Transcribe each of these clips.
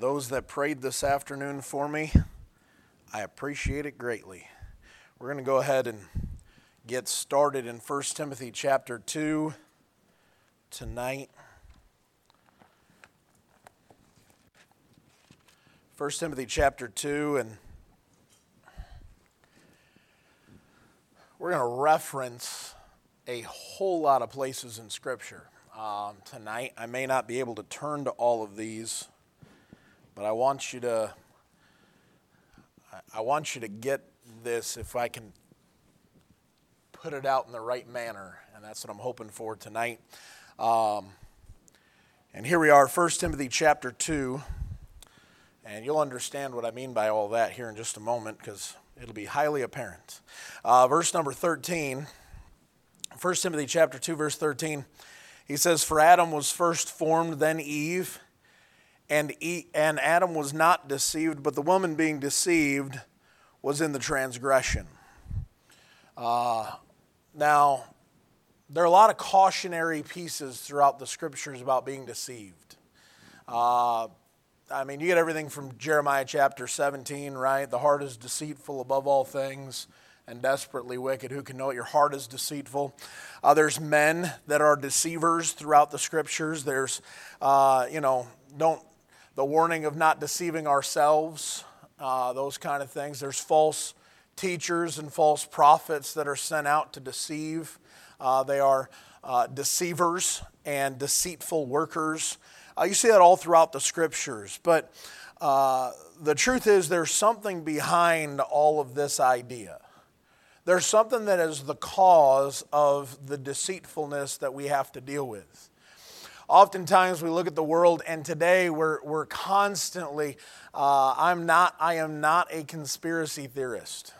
those that prayed this afternoon for me, I appreciate it greatly. We're going to go ahead and get started in 1 Timothy chapter 2 tonight. 1 Timothy chapter 2, and we're going to reference a whole lot of places in Scripture um, tonight. I may not be able to turn to all of these but I want you to I want you to get this if I can put it out in the right manner, and that's what I'm hoping for tonight. Um, and here we are, 1 Timothy chapter 2, and you'll understand what I mean by all that here in just a moment because it'll be highly apparent. Uh, verse number 13, 1 Timothy chapter 2, verse 13, he says, For Adam was first formed, then Eve and, and Adam was not deceived, but the woman being deceived was in the transgression. Uh, now, there are a lot of cautionary pieces throughout the scriptures about being deceived. Uh, I mean, you get everything from Jeremiah chapter 17, right? The heart is deceitful above all things and desperately wicked. Who can know it? Your heart is deceitful. Uh, there's men that are deceivers throughout the scriptures. There's, uh, you know, don't the warning of not deceiving ourselves, uh, those kind of things. There's false teachers and false prophets that are sent out to deceive. Uh, they are uh, deceivers and deceitful workers. Uh, you see that all throughout the scriptures. But uh, the truth is, there's something behind all of this idea. There's something that is the cause of the deceitfulness that we have to deal with. Oftentimes we look at the world, and today we're, we're constantly, uh, I'm not, I am not a conspiracy theorist.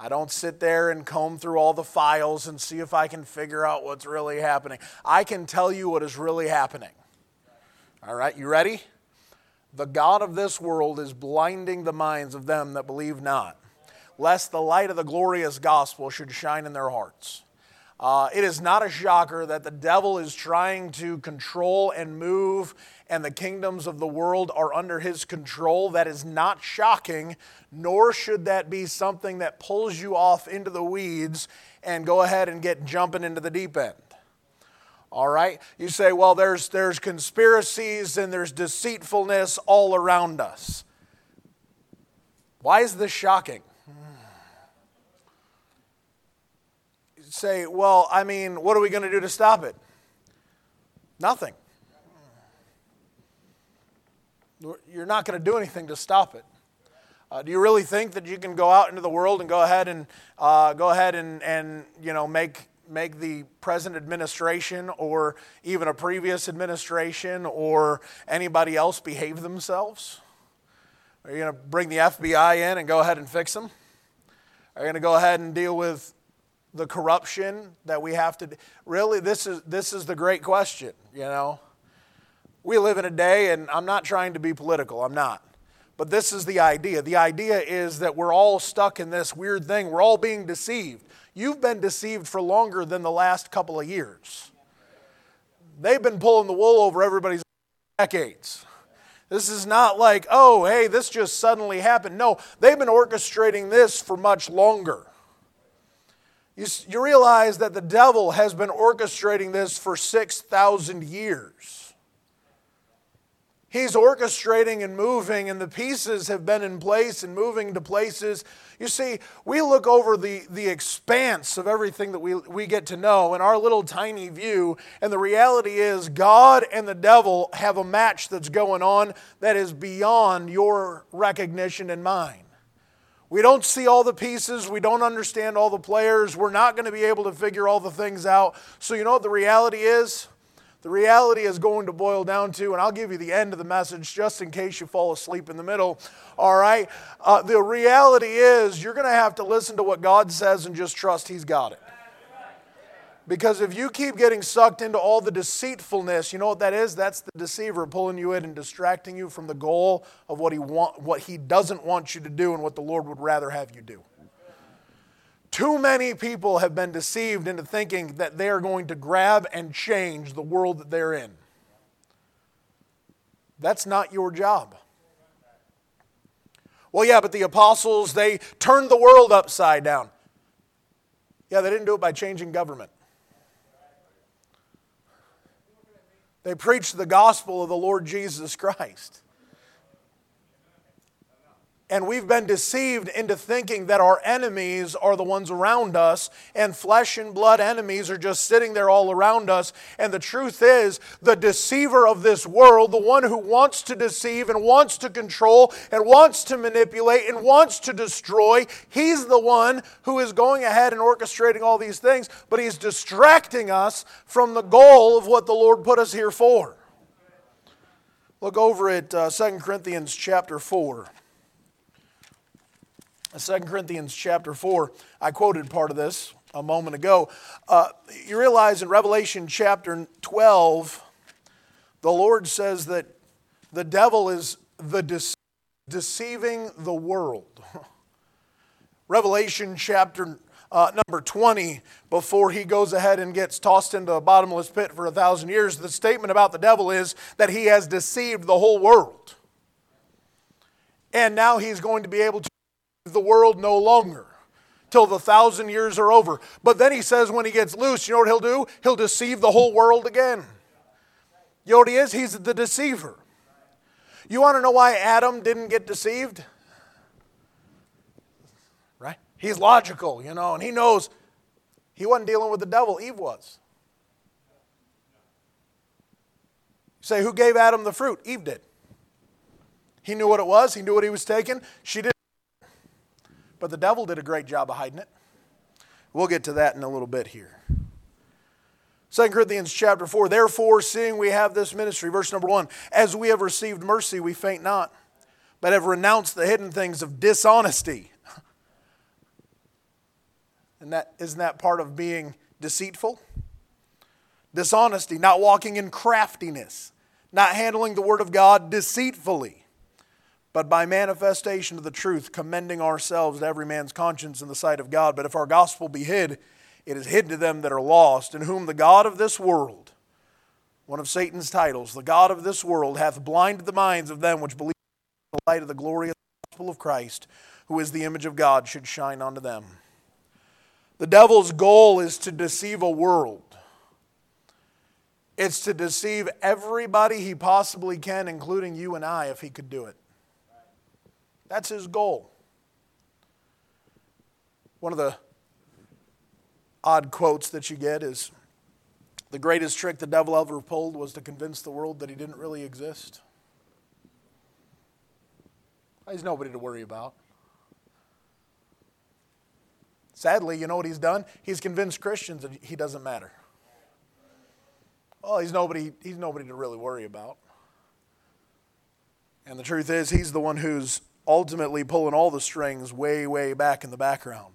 I don't sit there and comb through all the files and see if I can figure out what's really happening. I can tell you what is really happening. All right, you ready? The God of this world is blinding the minds of them that believe not, lest the light of the glorious gospel should shine in their hearts. Uh, it is not a shocker that the devil is trying to control and move, and the kingdoms of the world are under his control. That is not shocking, nor should that be something that pulls you off into the weeds and go ahead and get jumping into the deep end. All right? You say, well, there's, there's conspiracies and there's deceitfulness all around us. Why is this shocking? Say, well, I mean, what are we going to do to stop it? Nothing. You're not going to do anything to stop it. Uh, do you really think that you can go out into the world and go ahead and uh, go ahead and, and you know make make the present administration or even a previous administration or anybody else behave themselves? Are you going to bring the FBI in and go ahead and fix them? Are you going to go ahead and deal with the corruption that we have to really this is this is the great question you know? We live in a day and i'm not trying to be political i'm not but this is the idea. The idea is that we're all stuck in this weird thing. We're all being deceived. You've been deceived for longer than the last couple of years. They've been pulling the wool over everybody's decades. This is not like oh hey this just suddenly happened. No they've been orchestrating this for much longer you, you realize that the devil has been orchestrating this for 6,000 years. He's orchestrating and moving, and the pieces have been in place and moving to places. You see, we look over the, the expanse of everything that we, we get to know in our little tiny view, and the reality is God and the devil have a match that's going on that is beyond your recognition and mine. We don't see all the pieces. We don't understand all the players. We're not going to be able to figure all the things out. So, you know what the reality is? The reality is going to boil down to, and I'll give you the end of the message just in case you fall asleep in the middle. All right? Uh, the reality is you're going to have to listen to what God says and just trust He's got it. Because if you keep getting sucked into all the deceitfulness, you know what that is? That's the deceiver pulling you in and distracting you from the goal of what he, want, what he doesn't want you to do and what the Lord would rather have you do. Too many people have been deceived into thinking that they are going to grab and change the world that they're in. That's not your job. Well, yeah, but the apostles, they turned the world upside down. Yeah, they didn't do it by changing government. They preached the gospel of the Lord Jesus Christ. And we've been deceived into thinking that our enemies are the ones around us, and flesh and blood enemies are just sitting there all around us. And the truth is, the deceiver of this world, the one who wants to deceive and wants to control and wants to manipulate and wants to destroy, he's the one who is going ahead and orchestrating all these things, but he's distracting us from the goal of what the Lord put us here for. Look over at uh, 2 Corinthians chapter 4. 2 Corinthians chapter 4, I quoted part of this a moment ago. Uh, you realize in Revelation chapter 12, the Lord says that the devil is the de- deceiving the world. Revelation chapter uh, number 20, before he goes ahead and gets tossed into a bottomless pit for a thousand years, the statement about the devil is that he has deceived the whole world. And now he's going to be able to the world no longer till the thousand years are over. But then he says when he gets loose, you know what he'll do? He'll deceive the whole world again. You know what he is? He's the deceiver. You want to know why Adam didn't get deceived? Right? He's logical, you know, and he knows he wasn't dealing with the devil, Eve was. Say, who gave Adam the fruit? Eve did. He knew what it was, he knew what he was taking. She did but the devil did a great job of hiding it. We'll get to that in a little bit here. 2 Corinthians chapter 4, therefore, seeing we have this ministry, verse number 1, as we have received mercy, we faint not, but have renounced the hidden things of dishonesty. And that isn't that part of being deceitful? Dishonesty, not walking in craftiness, not handling the word of God deceitfully but by manifestation of the truth, commending ourselves to every man's conscience in the sight of God. But if our gospel be hid, it is hid to them that are lost, in whom the God of this world, one of Satan's titles, the God of this world, hath blinded the minds of them which believe in the light of the glorious gospel of Christ, who is the image of God, should shine unto them. The devil's goal is to deceive a world. It's to deceive everybody he possibly can, including you and I, if he could do it. That's his goal. One of the odd quotes that you get is the greatest trick the devil ever pulled was to convince the world that he didn't really exist. He's nobody to worry about. Sadly, you know what he's done? He's convinced Christians that he doesn't matter. Well, he's nobody, he's nobody to really worry about. And the truth is, he's the one who's ultimately pulling all the strings way, way back in the background.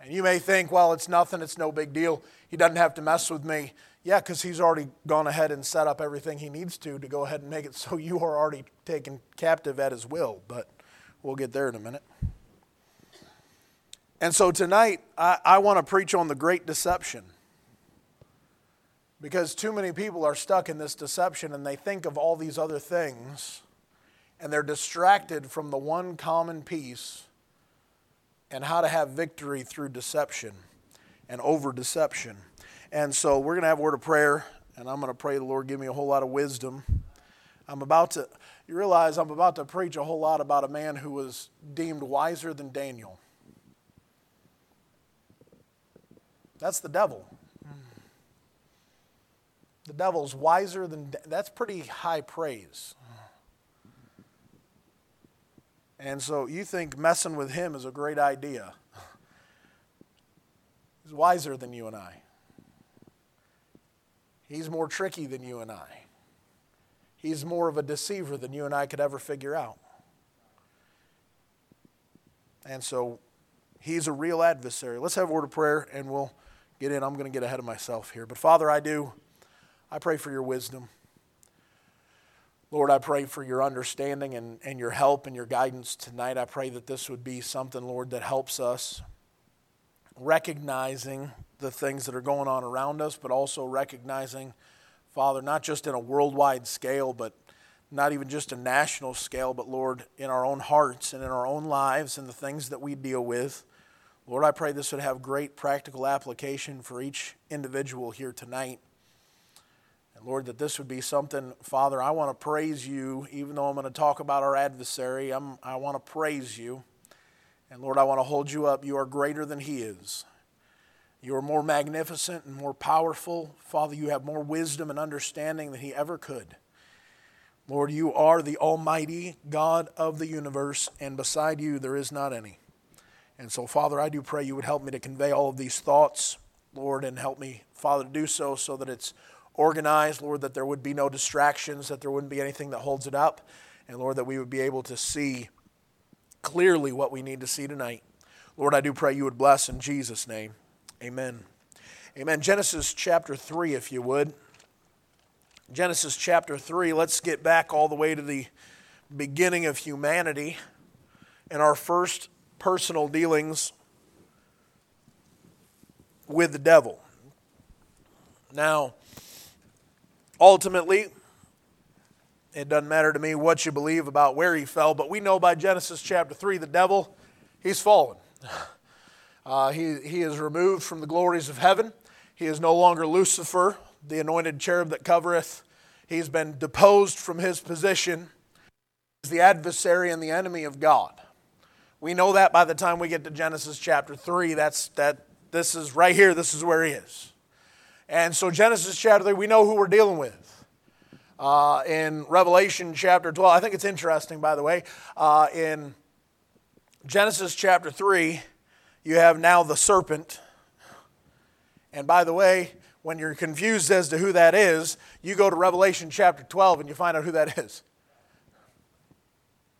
And you may think, well, it's nothing, it's no big deal. He doesn't have to mess with me. Yeah, because he's already gone ahead and set up everything he needs to to go ahead and make it so you are already taken captive at his will. But we'll get there in a minute. And so tonight, I, I want to preach on the great deception. Because too many people are stuck in this deception and they think of all these other things and they're distracted from the one common piece and how to have victory through deception and over deception. And so we're going to have a word of prayer, and I'm going to pray the Lord give me a whole lot of wisdom. I'm about to, you realize I'm about to preach a whole lot about a man who was deemed wiser than Daniel. That's the devil. The devil's wiser than, that's pretty high praise. And so you think messing with him is a great idea. He's wiser than you and I. He's more tricky than you and I. He's more of a deceiver than you and I could ever figure out. And so he's a real adversary. Let's have a word of prayer and we'll get in. I'm going to get ahead of myself here. But Father, I do. I pray for your wisdom. Lord, I pray for your understanding and, and your help and your guidance tonight. I pray that this would be something, Lord, that helps us recognizing the things that are going on around us, but also recognizing, Father, not just in a worldwide scale, but not even just a national scale, but Lord, in our own hearts and in our own lives and the things that we deal with. Lord, I pray this would have great practical application for each individual here tonight. And Lord, that this would be something, Father, I want to praise you, even though I'm going to talk about our adversary. I'm, I want to praise you. And Lord, I want to hold you up. You are greater than he is. You are more magnificent and more powerful. Father, you have more wisdom and understanding than he ever could. Lord, you are the Almighty God of the universe, and beside you there is not any. And so, Father, I do pray you would help me to convey all of these thoughts, Lord, and help me, Father, to do so so that it's organized, Lord, that there would be no distractions, that there wouldn't be anything that holds it up, and Lord, that we would be able to see clearly what we need to see tonight. Lord, I do pray you would bless in Jesus' name. Amen. Amen. Genesis chapter 3, if you would. Genesis chapter 3, let's get back all the way to the beginning of humanity and our first personal dealings with the devil. Now, ultimately, it doesn't matter to me what you believe about where he fell, but we know by Genesis chapter 3 the devil, he's fallen. Uh, he, he is removed from the glories of heaven. He is no longer Lucifer, the anointed cherub that covereth. He's been deposed from his position. as the adversary and the enemy of God. We know that by the time we get to Genesis chapter 3. That's that this is right here, this is where he is. And so Genesis chapter 3, we know who we're dealing with. Uh, in Revelation chapter 12, I think it's interesting, by the way, uh, in Genesis chapter 3, you have now the serpent. And by the way, when you're confused as to who that is, you go to Revelation chapter 12 and you find out who that is.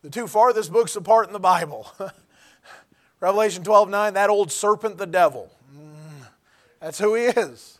The two farthest books apart in the Bible. Revelation 12 9, that old serpent, the devil. Mm, that's who he is.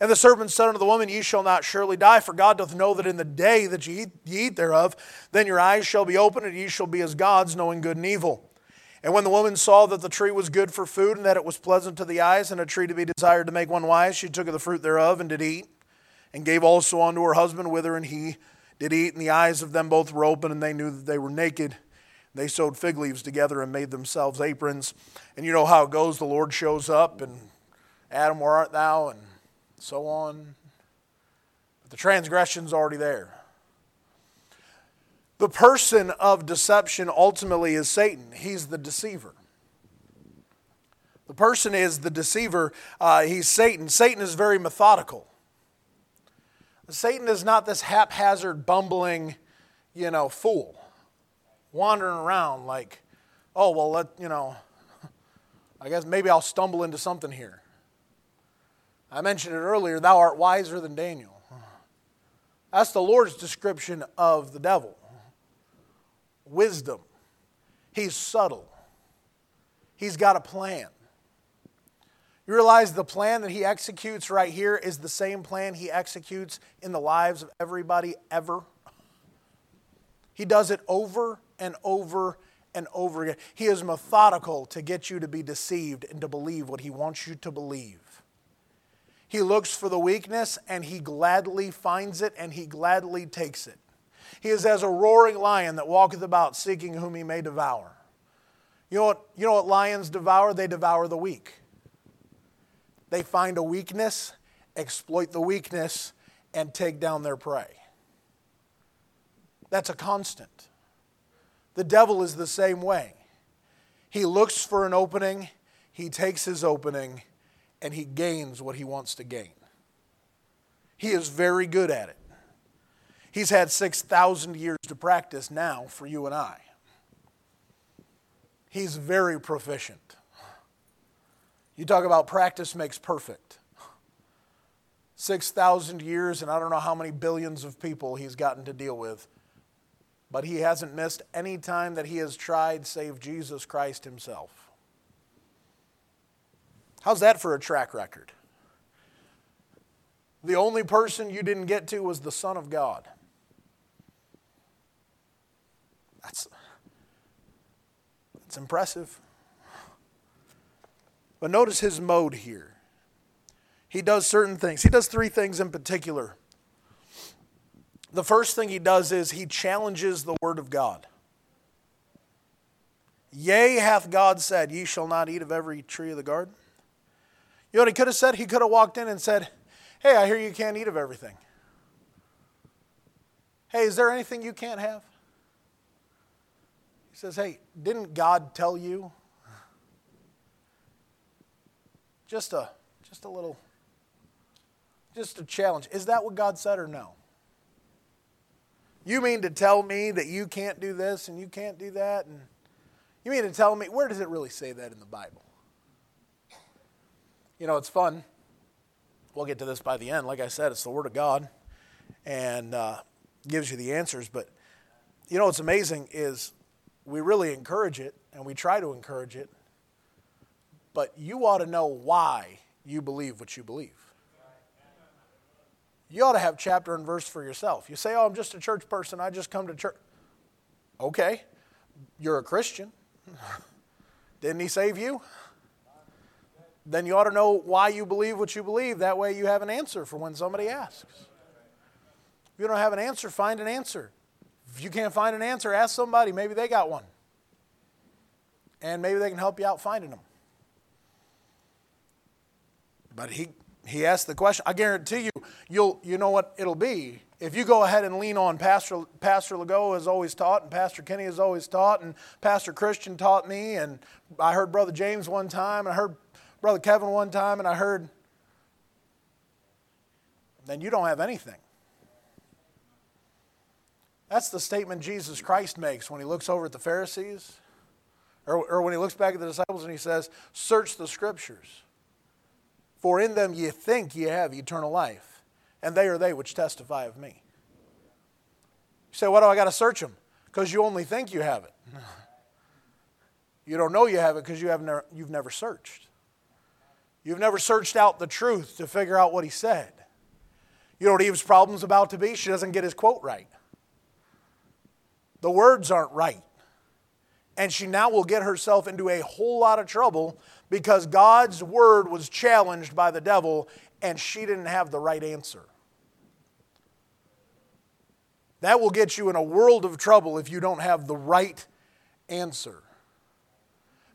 And the serpent said unto the woman, Ye shall not surely die, for God doth know that in the day that ye eat, ye eat thereof, then your eyes shall be opened, and ye shall be as gods, knowing good and evil. And when the woman saw that the tree was good for food, and that it was pleasant to the eyes, and a tree to be desired to make one wise, she took of the fruit thereof, and did eat, and gave also unto her husband with her, and he did eat, and the eyes of them both were open, and they knew that they were naked. They sewed fig leaves together and made themselves aprons. And you know how it goes the Lord shows up, and Adam, where art thou? And so on. But the transgression's already there. The person of deception ultimately is Satan, he's the deceiver. The person is the deceiver, uh, he's Satan. Satan is very methodical. Satan is not this haphazard, bumbling, you know, fool wandering around like, oh, well, let, you know, I guess maybe I'll stumble into something here. I mentioned it earlier, thou art wiser than Daniel. That's the Lord's description of the devil wisdom. He's subtle, he's got a plan. You realize the plan that he executes right here is the same plan he executes in the lives of everybody ever. He does it over and over and over again. He is methodical to get you to be deceived and to believe what he wants you to believe. He looks for the weakness and he gladly finds it and he gladly takes it. He is as a roaring lion that walketh about seeking whom he may devour. You know what, you know what lions devour? They devour the weak. They find a weakness, exploit the weakness, and take down their prey. That's a constant. The devil is the same way. He looks for an opening, he takes his opening, and he gains what he wants to gain. He is very good at it. He's had 6,000 years to practice now for you and I. He's very proficient. You talk about practice makes perfect. 6,000 years, and I don't know how many billions of people he's gotten to deal with. But he hasn't missed any time that he has tried save Jesus Christ himself. How's that for a track record? The only person you didn't get to was the Son of God. That's, that's impressive. But notice his mode here. He does certain things. He does three things in particular. The first thing he does is he challenges the Word of God. Yea, hath God said, Ye shall not eat of every tree of the garden? You know what he could have said? He could have walked in and said, Hey, I hear you can't eat of everything. Hey, is there anything you can't have? He says, Hey, didn't God tell you? Just a just a little just a challenge. Is that what God said or no? You mean to tell me that you can't do this and you can't do that and you mean to tell me where does it really say that in the Bible? You know, it's fun we'll get to this by the end. Like I said, it's the Word of God and uh, gives you the answers. But you know what's amazing is we really encourage it and we try to encourage it, but you ought to know why you believe what you believe. You ought to have chapter and verse for yourself. You say, Oh, I'm just a church person, I just come to church. Okay, you're a Christian. Didn't he save you? Then you ought to know why you believe what you believe. That way you have an answer for when somebody asks. If you don't have an answer, find an answer. If you can't find an answer, ask somebody. Maybe they got one. And maybe they can help you out finding them. But he, he asked the question. I guarantee you, you'll, you know what it'll be. If you go ahead and lean on Pastor, Pastor Legault has always taught, and Pastor Kinney has always taught, and Pastor Christian taught me, and I heard Brother James one time, and I heard Brother Kevin one time and I heard, then you don't have anything. That's the statement Jesus Christ makes when he looks over at the Pharisees, or, or when he looks back at the disciples and he says, Search the scriptures, for in them ye think ye have eternal life, and they are they which testify of me. You say, Why do I got to search them? Because you only think you have it. You don't know you have it because you have never, you've never searched. You've never searched out the truth to figure out what he said. You know what Eve's problem's about to be? She doesn't get his quote right. The words aren't right. And she now will get herself into a whole lot of trouble because God's word was challenged by the devil and she didn't have the right answer. That will get you in a world of trouble if you don't have the right answer.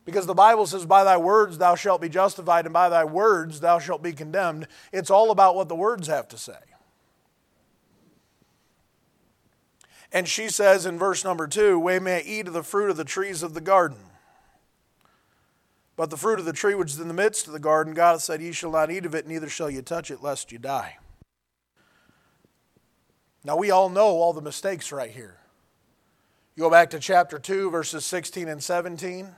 Because the Bible says, By thy words thou shalt be justified, and by thy words thou shalt be condemned. It's all about what the words have to say. And she says in verse number two, We may eat of the fruit of the trees of the garden. But the fruit of the tree which is in the midst of the garden, God said, Ye shall not eat of it, neither shall ye touch it, lest you die. Now, we all know all the mistakes right here. You go back to chapter 2, verses 16 and 17.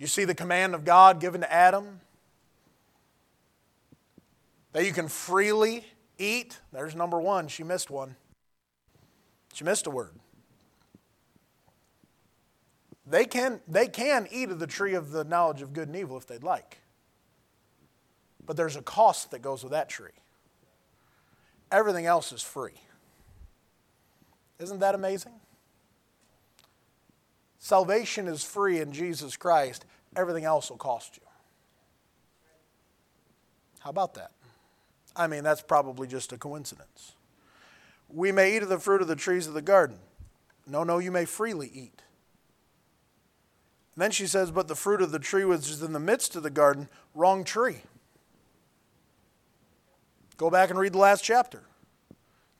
You see the command of God given to Adam that you can freely eat. There's number one. She missed one. She missed a word. They can, they can eat of the tree of the knowledge of good and evil if they'd like. But there's a cost that goes with that tree. Everything else is free. Isn't that amazing? Salvation is free in Jesus Christ, everything else will cost you. How about that? I mean, that's probably just a coincidence. We may eat of the fruit of the trees of the garden. No, no, you may freely eat. And then she says, But the fruit of the tree which is in the midst of the garden, wrong tree. Go back and read the last chapter.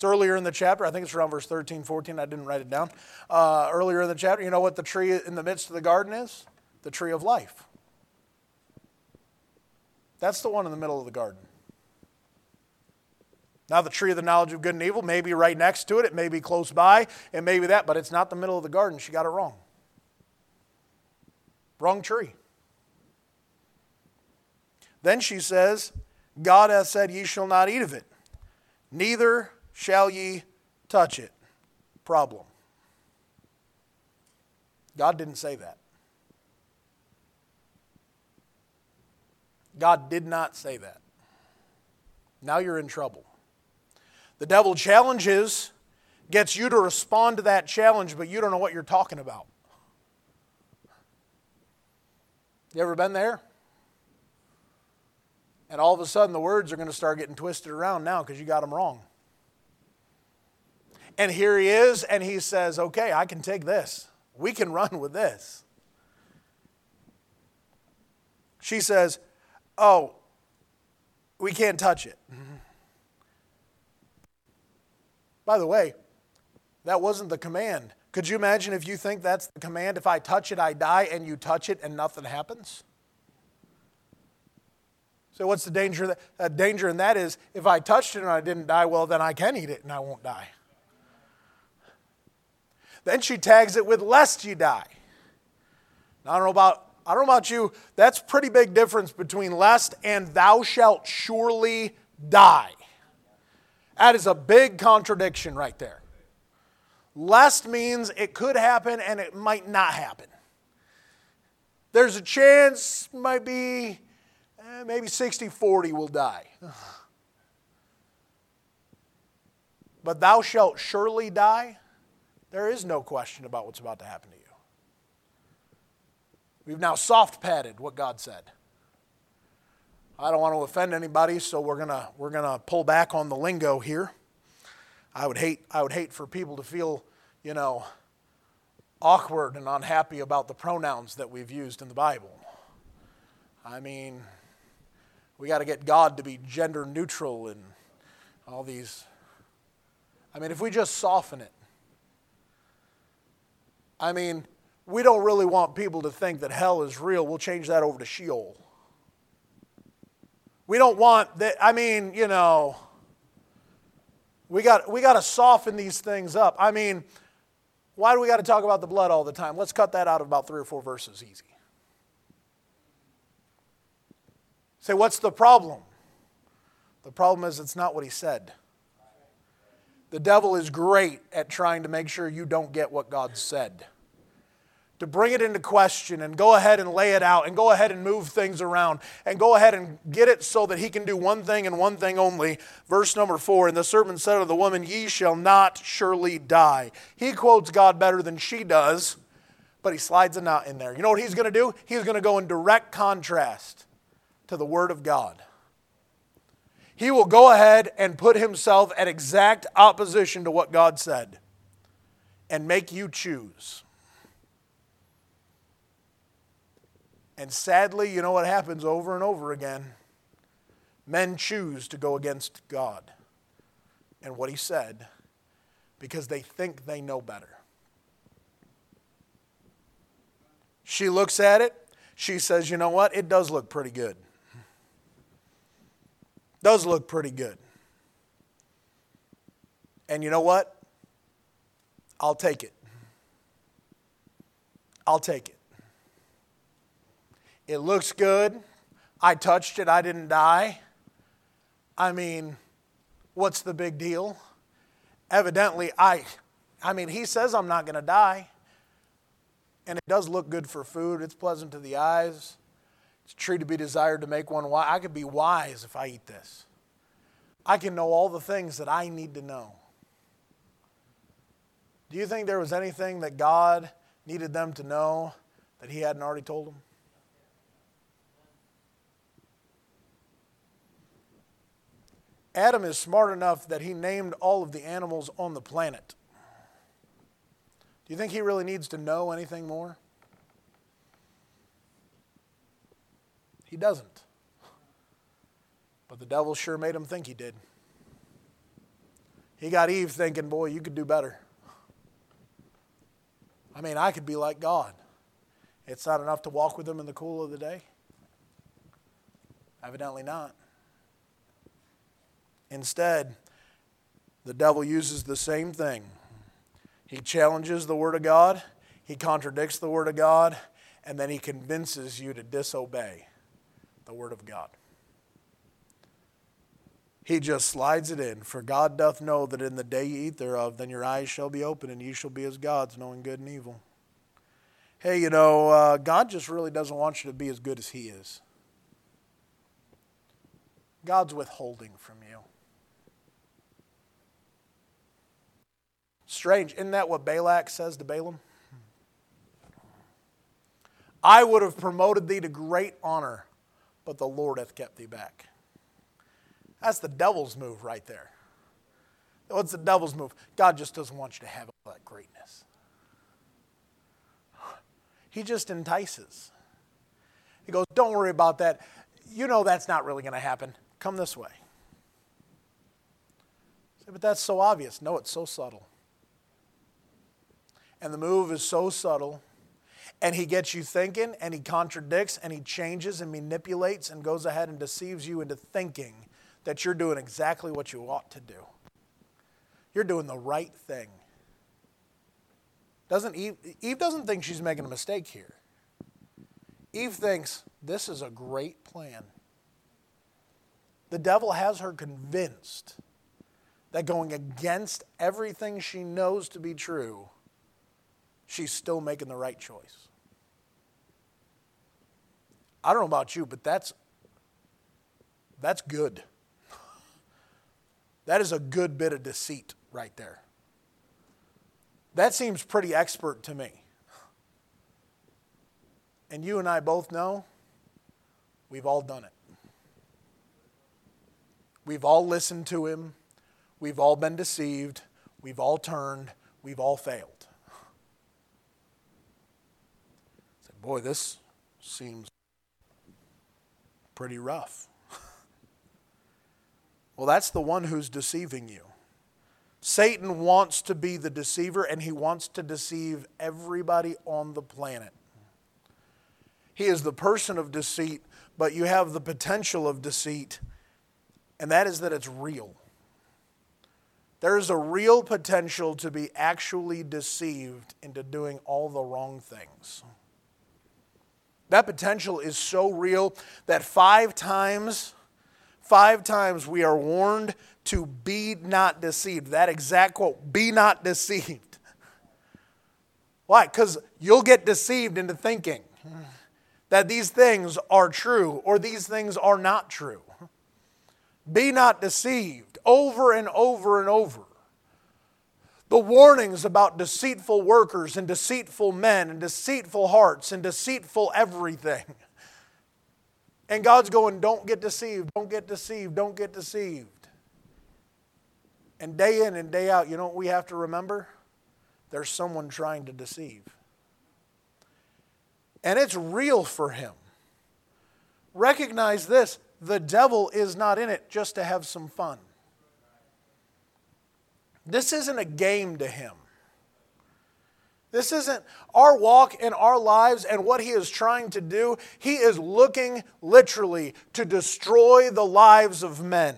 It's earlier in the chapter. I think it's around verse 13, 14. I didn't write it down. Uh, earlier in the chapter, you know what the tree in the midst of the garden is? The tree of life. That's the one in the middle of the garden. Now, the tree of the knowledge of good and evil may be right next to it, it may be close by, it may be that, but it's not the middle of the garden. She got it wrong. Wrong tree. Then she says, God hath said, Ye shall not eat of it, neither shall ye touch it. Problem. God didn't say that. God did not say that. Now you're in trouble. The devil challenges, gets you to respond to that challenge, but you don't know what you're talking about. You ever been there? And all of a sudden, the words are going to start getting twisted around now because you got them wrong. And here he is, and he says, Okay, I can take this. We can run with this. She says, Oh, we can't touch it. By the way, that wasn't the command. Could you imagine if you think that's the command? If I touch it, I die, and you touch it and nothing happens? So, what's the danger? That, uh, danger in that is if I touched it and I didn't die, well, then I can eat it and I won't die. Then she tags it with lest you die. Now, I don't know about I don't know about you, that's pretty big difference between lest and thou shalt surely die. That is a big contradiction right there. Lest means it could happen and it might not happen. There's a chance, might be, eh, maybe 60 40 will die. But thou shalt surely die. There is no question about what's about to happen to you. We've now soft padded what God said. I don't want to offend anybody, so we're gonna we're gonna pull back on the lingo here. I would hate I would hate for people to feel, you know, awkward and unhappy about the pronouns that we've used in the Bible. I mean, we got to get God to be gender neutral and all these. I mean, if we just soften it, I mean, we don't really want people to think that hell is real. We'll change that over to Sheol. We don't want that, I mean, you know, we got, we got to soften these things up. I mean, why do we got to talk about the blood all the time? Let's cut that out of about three or four verses easy. Say, what's the problem? The problem is it's not what he said. The devil is great at trying to make sure you don't get what God said. To bring it into question and go ahead and lay it out and go ahead and move things around and go ahead and get it so that he can do one thing and one thing only. Verse number four And the serpent said to the woman, Ye shall not surely die. He quotes God better than she does, but he slides a not in there. You know what he's going to do? He's going to go in direct contrast to the Word of God he will go ahead and put himself at exact opposition to what God said and make you choose. And sadly, you know what happens over and over again? Men choose to go against God and what He said because they think they know better. She looks at it. She says, You know what? It does look pretty good. Does look pretty good. And you know what? I'll take it. I'll take it. It looks good. I touched it, I didn't die. I mean, what's the big deal? Evidently, I I mean, he says I'm not going to die. And it does look good for food. It's pleasant to the eyes. It's a tree to be desired to make one wise. I could be wise if I eat this. I can know all the things that I need to know. Do you think there was anything that God needed them to know that He hadn't already told them? Adam is smart enough that he named all of the animals on the planet. Do you think he really needs to know anything more? He doesn't. But the devil sure made him think he did. He got Eve thinking, boy, you could do better. I mean, I could be like God. It's not enough to walk with him in the cool of the day. Evidently not. Instead, the devil uses the same thing. He challenges the Word of God, he contradicts the Word of God, and then he convinces you to disobey the Word of God. He just slides it in. For God doth know that in the day ye eat thereof, then your eyes shall be open, and ye shall be as gods, knowing good and evil. Hey, you know, uh, God just really doesn't want you to be as good as He is. God's withholding from you. Strange, isn't that what Balak says to Balaam? I would have promoted thee to great honor, but the Lord hath kept thee back. That's the devil's move right there. What's the devil's move? God just doesn't want you to have all that greatness. He just entices. He goes, Don't worry about that. You know that's not really going to happen. Come this way. Say, but that's so obvious. No, it's so subtle. And the move is so subtle. And he gets you thinking, and he contradicts, and he changes and manipulates and goes ahead and deceives you into thinking that you're doing exactly what you ought to do. You're doing the right thing. Doesn't Eve, Eve doesn't think she's making a mistake here. Eve thinks this is a great plan. The devil has her convinced that going against everything she knows to be true, she's still making the right choice. I don't know about you, but that's that's good. That is a good bit of deceit right there. That seems pretty expert to me. And you and I both know we've all done it. We've all listened to him. We've all been deceived. We've all turned. We've all failed. Boy, this seems pretty rough. well, that's the one who's deceiving you. Satan wants to be the deceiver, and he wants to deceive everybody on the planet. He is the person of deceit, but you have the potential of deceit, and that is that it's real. There is a real potential to be actually deceived into doing all the wrong things. That potential is so real that five times, five times we are warned to be not deceived. That exact quote, be not deceived. Why? Because you'll get deceived into thinking that these things are true or these things are not true. Be not deceived over and over and over. The warnings about deceitful workers and deceitful men and deceitful hearts and deceitful everything. And God's going, don't get deceived, don't get deceived, don't get deceived. And day in and day out, you know what we have to remember? There's someone trying to deceive. And it's real for him. Recognize this the devil is not in it just to have some fun. This isn't a game to him. This isn't our walk in our lives and what he is trying to do. He is looking literally to destroy the lives of men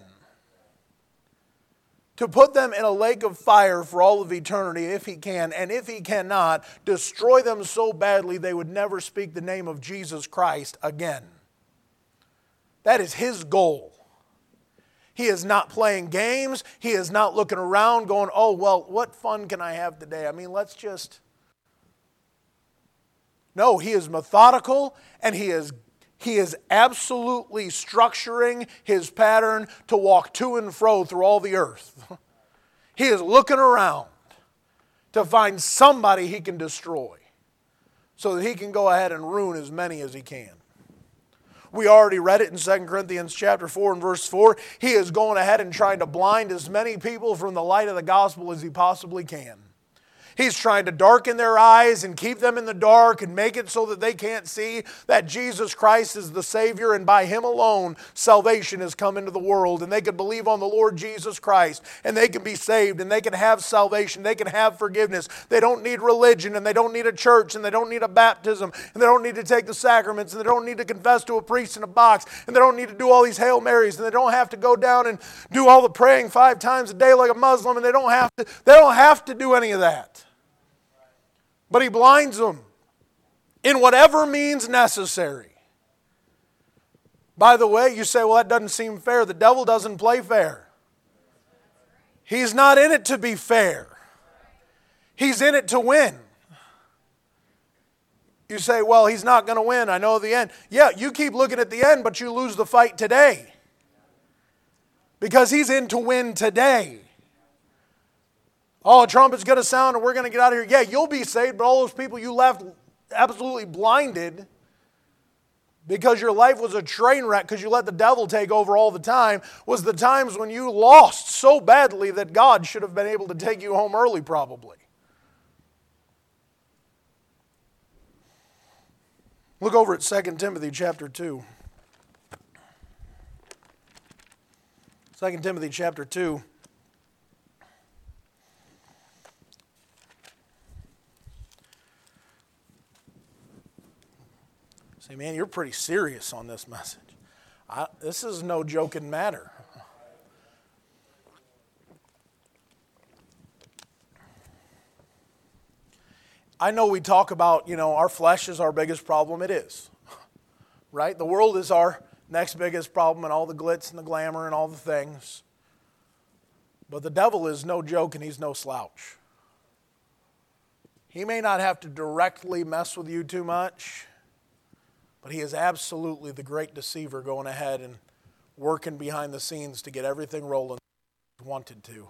to put them in a lake of fire for all of eternity if he can, and if he cannot, destroy them so badly they would never speak the name of Jesus Christ again. That is his goal. He is not playing games. He is not looking around going, oh, well, what fun can I have today? I mean, let's just. No, he is methodical and he is he is absolutely structuring his pattern to walk to and fro through all the earth. He is looking around to find somebody he can destroy so that he can go ahead and ruin as many as he can. We already read it in 2 Corinthians chapter 4 and verse 4. He is going ahead and trying to blind as many people from the light of the gospel as he possibly can. He's trying to darken their eyes and keep them in the dark and make it so that they can't see that Jesus Christ is the Savior and by Him alone salvation has come into the world. And they can believe on the Lord Jesus Christ and they can be saved and they can have salvation. They can have forgiveness. They don't need religion and they don't need a church and they don't need a baptism and they don't need to take the sacraments and they don't need to confess to a priest in a box and they don't need to do all these Hail Marys and they don't have to go down and do all the praying five times a day like a Muslim and they don't have to, they don't have to do any of that but he blinds them in whatever means necessary. By the way, you say, well, that doesn't seem fair. The devil doesn't play fair. He's not in it to be fair, he's in it to win. You say, well, he's not going to win. I know the end. Yeah, you keep looking at the end, but you lose the fight today. because he's in to win today. Oh, a trumpet's going to sound and we're going to get out of here. Yeah, you'll be saved, but all those people you left absolutely blinded because your life was a train wreck because you let the devil take over all the time was the times when you lost so badly that God should have been able to take you home early, probably. Look over at 2 Timothy chapter 2. 2 Timothy chapter 2. Say, man, you're pretty serious on this message. I, this is no joking matter. I know we talk about, you know, our flesh is our biggest problem. It is. Right? The world is our next biggest problem and all the glitz and the glamour and all the things. But the devil is no joke and he's no slouch. He may not have to directly mess with you too much, but he is absolutely the great deceiver going ahead and working behind the scenes to get everything rolling wanted to.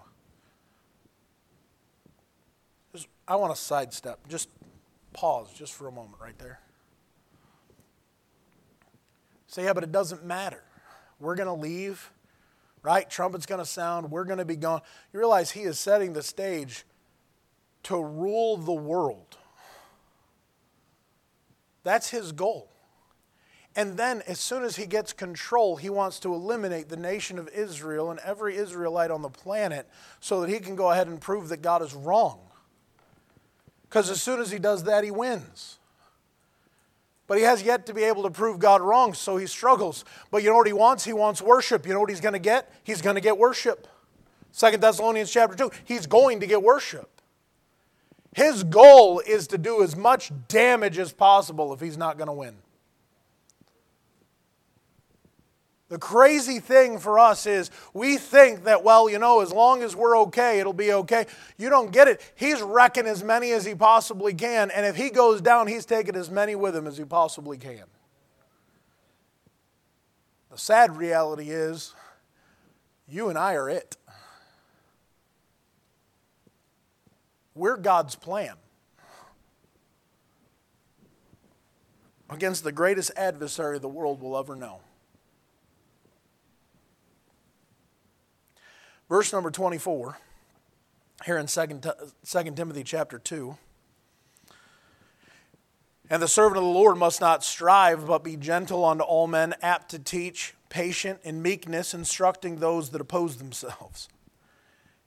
Just, I want to sidestep. Just pause just for a moment right there. Say, yeah, but it doesn't matter. We're going to leave, right? Trumpet's going to sound. We're going to be gone. You realize he is setting the stage to rule the world. That's his goal. And then, as soon as he gets control, he wants to eliminate the nation of Israel and every Israelite on the planet so that he can go ahead and prove that God is wrong. Because as soon as he does that, he wins. But he has yet to be able to prove God wrong, so he struggles. But you know what he wants? He wants worship. You know what he's going to get? He's going to get worship. Second Thessalonians chapter 2, he's going to get worship. His goal is to do as much damage as possible if he's not going to win. The crazy thing for us is we think that, well, you know, as long as we're okay, it'll be okay. You don't get it. He's wrecking as many as he possibly can, and if he goes down, he's taking as many with him as he possibly can. The sad reality is, you and I are it. We're God's plan. Against the greatest adversary the world will ever know. Verse number 24, here in 2, 2 Timothy chapter 2. And the servant of the Lord must not strive, but be gentle unto all men, apt to teach, patient in meekness, instructing those that oppose themselves.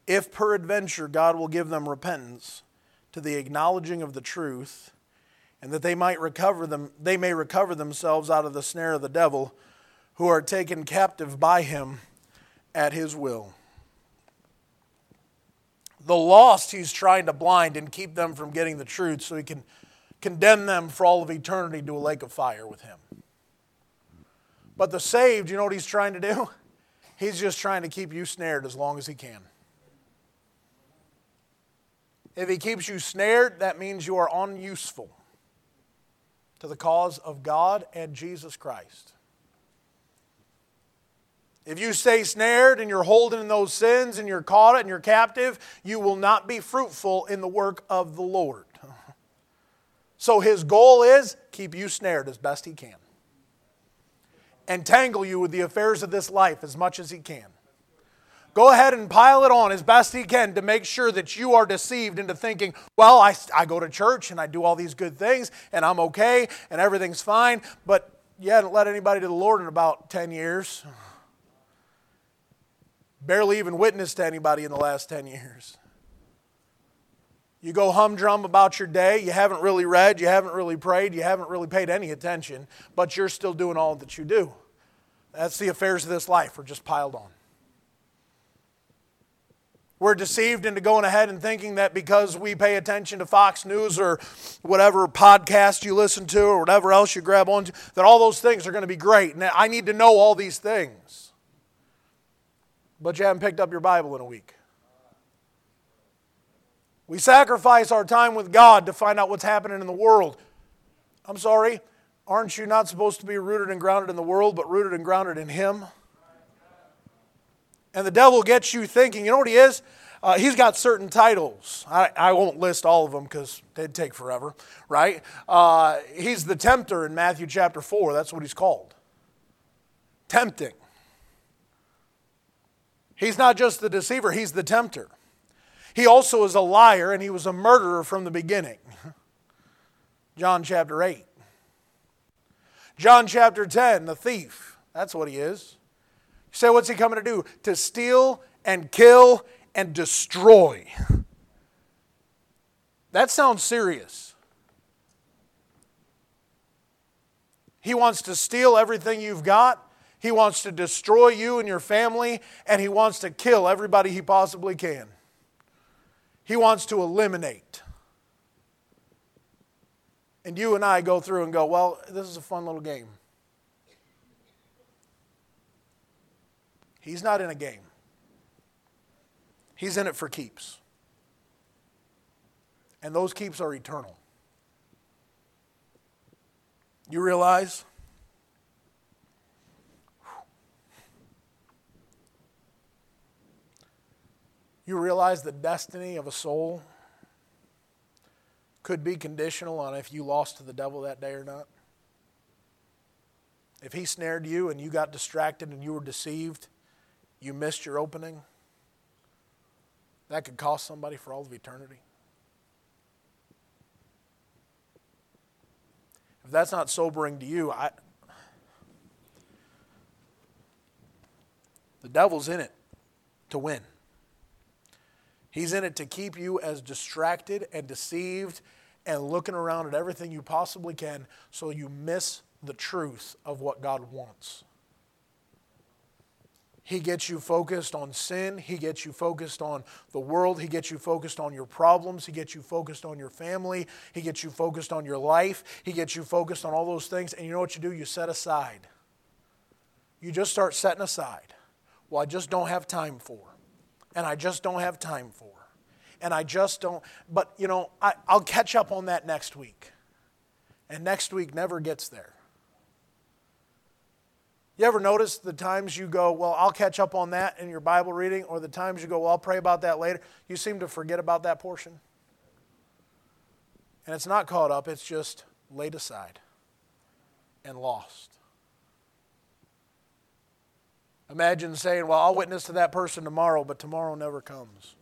If peradventure God will give them repentance to the acknowledging of the truth, and that they might recover them, they may recover themselves out of the snare of the devil, who are taken captive by him at his will. The lost, he's trying to blind and keep them from getting the truth so he can condemn them for all of eternity to a lake of fire with him. But the saved, you know what he's trying to do? He's just trying to keep you snared as long as he can. If he keeps you snared, that means you are unuseful to the cause of God and Jesus Christ. If you stay snared and you're holding in those sins and you're caught and you're captive, you will not be fruitful in the work of the Lord. So his goal is keep you snared as best he can. Entangle you with the affairs of this life as much as he can. Go ahead and pile it on as best he can to make sure that you are deceived into thinking, well, I, I go to church and I do all these good things and I'm okay and everything's fine, but you hadn't led anybody to the Lord in about 10 years barely even witnessed to anybody in the last 10 years. You go humdrum about your day, you haven't really read, you haven't really prayed, you haven't really paid any attention, but you're still doing all that you do. That's the affairs of this life, are just piled on. We're deceived into going ahead and thinking that because we pay attention to Fox News or whatever podcast you listen to or whatever else you grab onto, that all those things are going to be great. And I need to know all these things but you haven't picked up your Bible in a week. We sacrifice our time with God to find out what's happening in the world. I'm sorry, aren't you not supposed to be rooted and grounded in the world, but rooted and grounded in Him? And the devil gets you thinking, you know what he is? Uh, he's got certain titles. I, I won't list all of them because they'd take forever, right? Uh, he's the tempter in Matthew chapter 4. That's what he's called. Tempting. He's not just the deceiver, he's the tempter. He also is a liar and he was a murderer from the beginning. John chapter 8. John chapter 10, the thief. That's what he is. You say, what's he coming to do? To steal and kill and destroy. That sounds serious. He wants to steal everything you've got. He wants to destroy you and your family, and he wants to kill everybody he possibly can. He wants to eliminate. And you and I go through and go, well, this is a fun little game. He's not in a game, he's in it for keeps. And those keeps are eternal. You realize? You realize the destiny of a soul could be conditional on if you lost to the devil that day or not? If he snared you and you got distracted and you were deceived, you missed your opening, that could cost somebody for all of eternity. If that's not sobering to you, I, the devil's in it to win. He's in it to keep you as distracted and deceived and looking around at everything you possibly can so you miss the truth of what God wants. He gets you focused on sin. He gets you focused on the world. He gets you focused on your problems. He gets you focused on your family. He gets you focused on your life. He gets you focused on all those things. And you know what you do? You set aside. You just start setting aside. Well, I just don't have time for and I just don't have time for. And I just don't, but you know, I, I'll catch up on that next week. And next week never gets there. You ever notice the times you go, Well, I'll catch up on that in your Bible reading, or the times you go, Well, I'll pray about that later? You seem to forget about that portion. And it's not caught up, it's just laid aside and lost. Imagine saying, Well, I'll witness to that person tomorrow, but tomorrow never comes.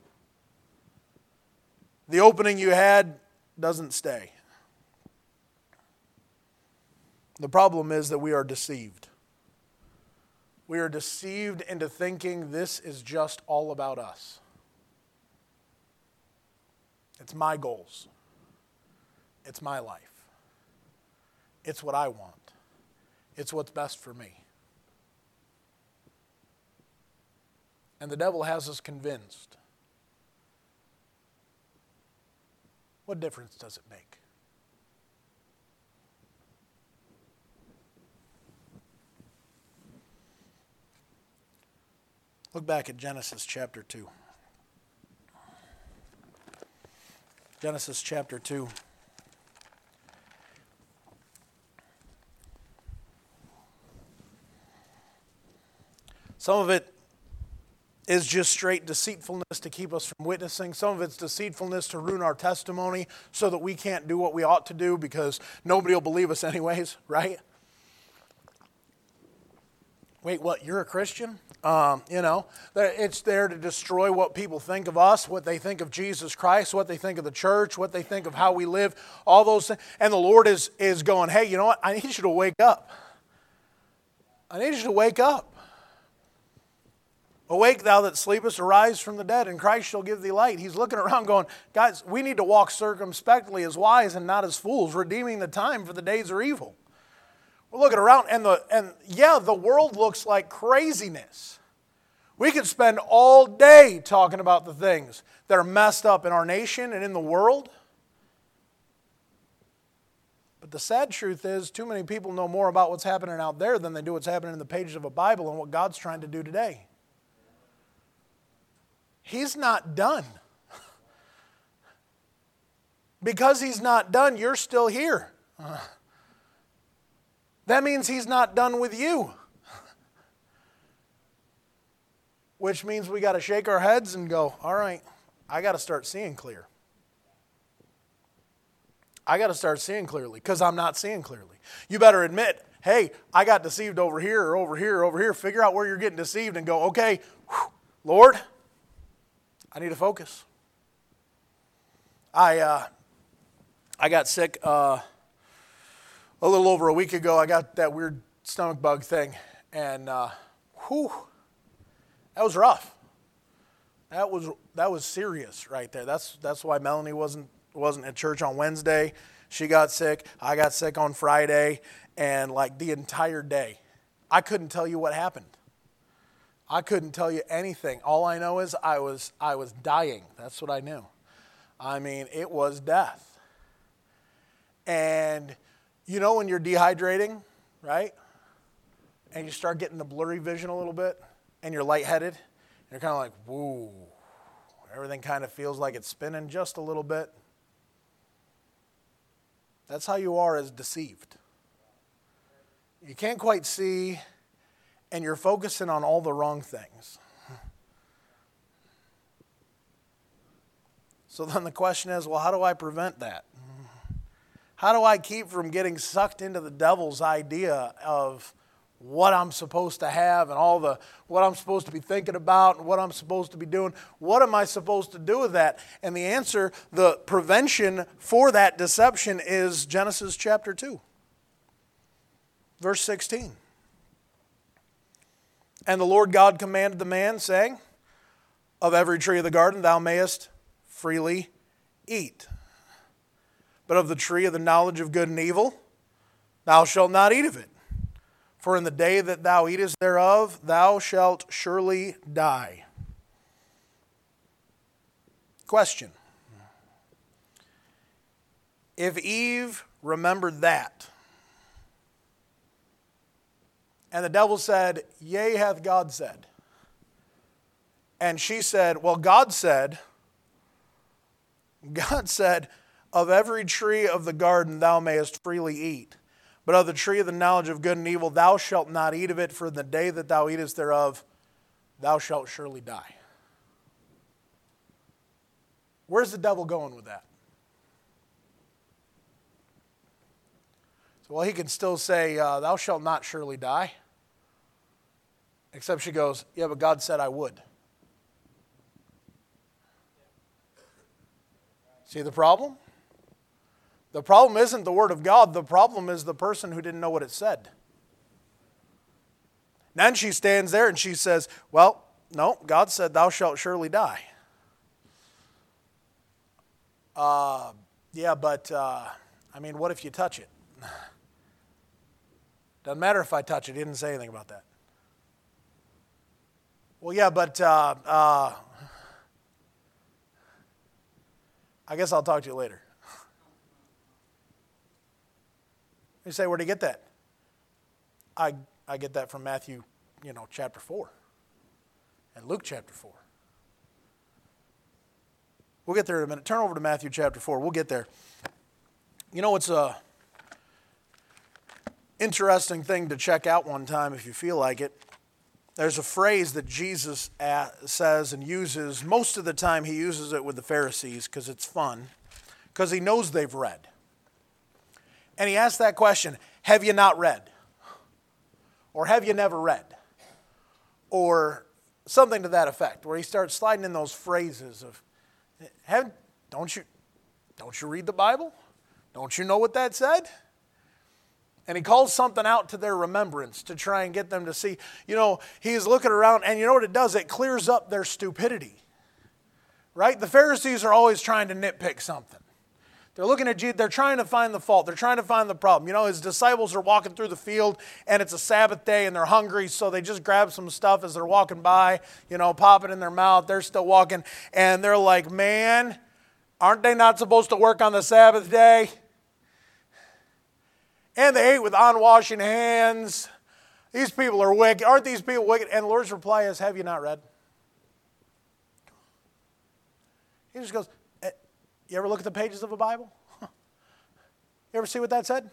The opening you had doesn't stay. The problem is that we are deceived. We are deceived into thinking this is just all about us. It's my goals. It's my life. It's what I want. It's what's best for me. And the devil has us convinced. What difference does it make? Look back at Genesis chapter 2. Genesis chapter 2. Some of it is just straight deceitfulness to keep us from witnessing. Some of it's deceitfulness to ruin our testimony so that we can't do what we ought to do because nobody will believe us, anyways, right? Wait, what? You're a Christian? Um, you know, it's there to destroy what people think of us, what they think of Jesus Christ, what they think of the church, what they think of how we live, all those things. And the Lord is, is going, hey, you know what? I need you to wake up. I need you to wake up. Awake, thou that sleepest, arise from the dead, and Christ shall give thee light. He's looking around going, Guys, we need to walk circumspectly as wise and not as fools, redeeming the time for the days are evil. We're looking around, and, the, and yeah, the world looks like craziness. We could spend all day talking about the things that are messed up in our nation and in the world. But the sad truth is, too many people know more about what's happening out there than they do what's happening in the pages of a Bible and what God's trying to do today. He's not done. Because he's not done, you're still here. That means he's not done with you. which means we got to shake our heads and go, all right, I got to start seeing clear. I got to start seeing clearly because I'm not seeing clearly. You better admit, hey, I got deceived over here or over here or over here. Figure out where you're getting deceived and go, okay, whew, Lord, I need to focus. I, uh, I got sick uh, a little over a week ago. I got that weird stomach bug thing, and uh, whew, that was rough. That was that was serious right there. That's that's why Melanie wasn't wasn't at church on Wednesday. She got sick. I got sick on Friday, and like the entire day, I couldn't tell you what happened. I couldn't tell you anything. All I know is I was I was dying. That's what I knew. I mean, it was death. And you know when you're dehydrating, right? And you start getting the blurry vision a little bit and you're lightheaded, and you're kind of like, whoa. Everything kind of feels like it's spinning just a little bit. That's how you are as deceived. You can't quite see, and you're focusing on all the wrong things. So then the question is well, how do I prevent that? How do I keep from getting sucked into the devil's idea of what I'm supposed to have and all the what I'm supposed to be thinking about and what I'm supposed to be doing. What am I supposed to do with that? And the answer, the prevention for that deception is Genesis chapter 2. Verse 16. And the Lord God commanded the man, saying, Of every tree of the garden thou mayest freely eat. But of the tree of the knowledge of good and evil, thou shalt not eat of it. For in the day that thou eatest thereof, thou shalt surely die. Question If Eve remembered that, and the devil said, Yea, hath God said. And she said, Well, God said, God said, Of every tree of the garden thou mayest freely eat. But of the tree of the knowledge of good and evil, thou shalt not eat of it, for in the day that thou eatest thereof, thou shalt surely die. Where's the devil going with that? So, well, he can still say, uh, Thou shalt not surely die. Except she goes, Yeah, but God said I would. See the problem? The problem isn't the Word of God, the problem is the person who didn't know what it said. Then she stands there and she says, Well, no, God said, Thou shalt surely die. Uh, yeah, but uh, I mean, what if you touch it? Doesn't matter if I touch it. He didn't say anything about that. Well, yeah, but uh, uh I guess I'll talk to you later. You say, where'd he get that? I, I get that from Matthew, you know, chapter 4 and Luke chapter 4. We'll get there in a minute. Turn over to Matthew chapter 4. We'll get there. You know, it's a interesting thing to check out one time if you feel like it. There's a phrase that Jesus uh, says and uses. Most of the time, he uses it with the Pharisees because it's fun, because he knows they've read. And he asks that question Have you not read? Or have you never read? Or something to that effect, where he starts sliding in those phrases of, have, don't, you, don't you read the Bible? Don't you know what that said? And he calls something out to their remembrance to try and get them to see. You know, he's looking around, and you know what it does? It clears up their stupidity. Right? The Pharisees are always trying to nitpick something. They're looking at Jesus, they're trying to find the fault, they're trying to find the problem. You know, his disciples are walking through the field and it's a Sabbath day and they're hungry, so they just grab some stuff as they're walking by, you know, pop it in their mouth. They're still walking and they're like, man, aren't they not supposed to work on the Sabbath day? And they ate with unwashing hands. These people are wicked. Aren't these people wicked? And the Lord's reply is, Have you not read? He just goes, eh, you ever look at the pages of a Bible? You ever see what that said?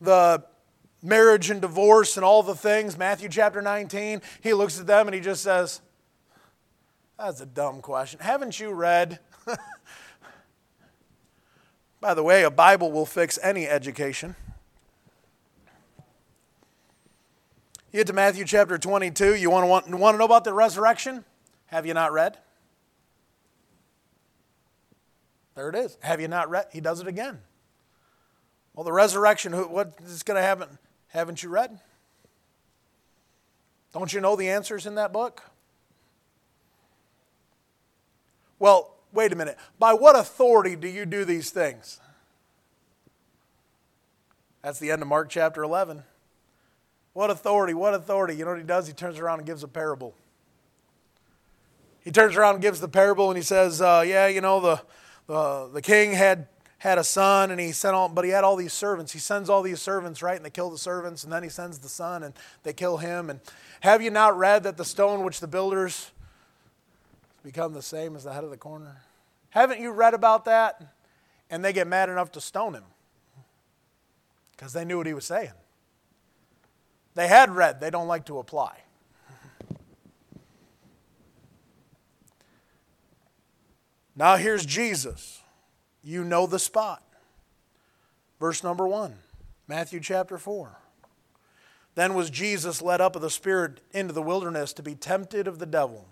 The, marriage and divorce and all the things, Matthew chapter 19, he looks at them and he just says, That's a dumb question. Haven't you read? By the way, a Bible will fix any education. You get to Matthew chapter 22, you want to, want, want to know about the resurrection? Have you not read? There it is. Have you not read? He does it again. Well, the resurrection, what is going to happen? Haven't you read? Don't you know the answers in that book? Well, wait a minute. By what authority do you do these things? That's the end of Mark chapter 11. What authority? What authority? You know what he does? He turns around and gives a parable. He turns around and gives the parable and he says, uh, Yeah, you know, the, the, the king had had a son and he sent all but he had all these servants he sends all these servants right and they kill the servants and then he sends the son and they kill him and have you not read that the stone which the builders become the same as the head of the corner haven't you read about that and they get mad enough to stone him because they knew what he was saying they had read they don't like to apply now here's jesus you know the spot. Verse number one, Matthew chapter 4. Then was Jesus led up of the Spirit into the wilderness to be tempted of the devil.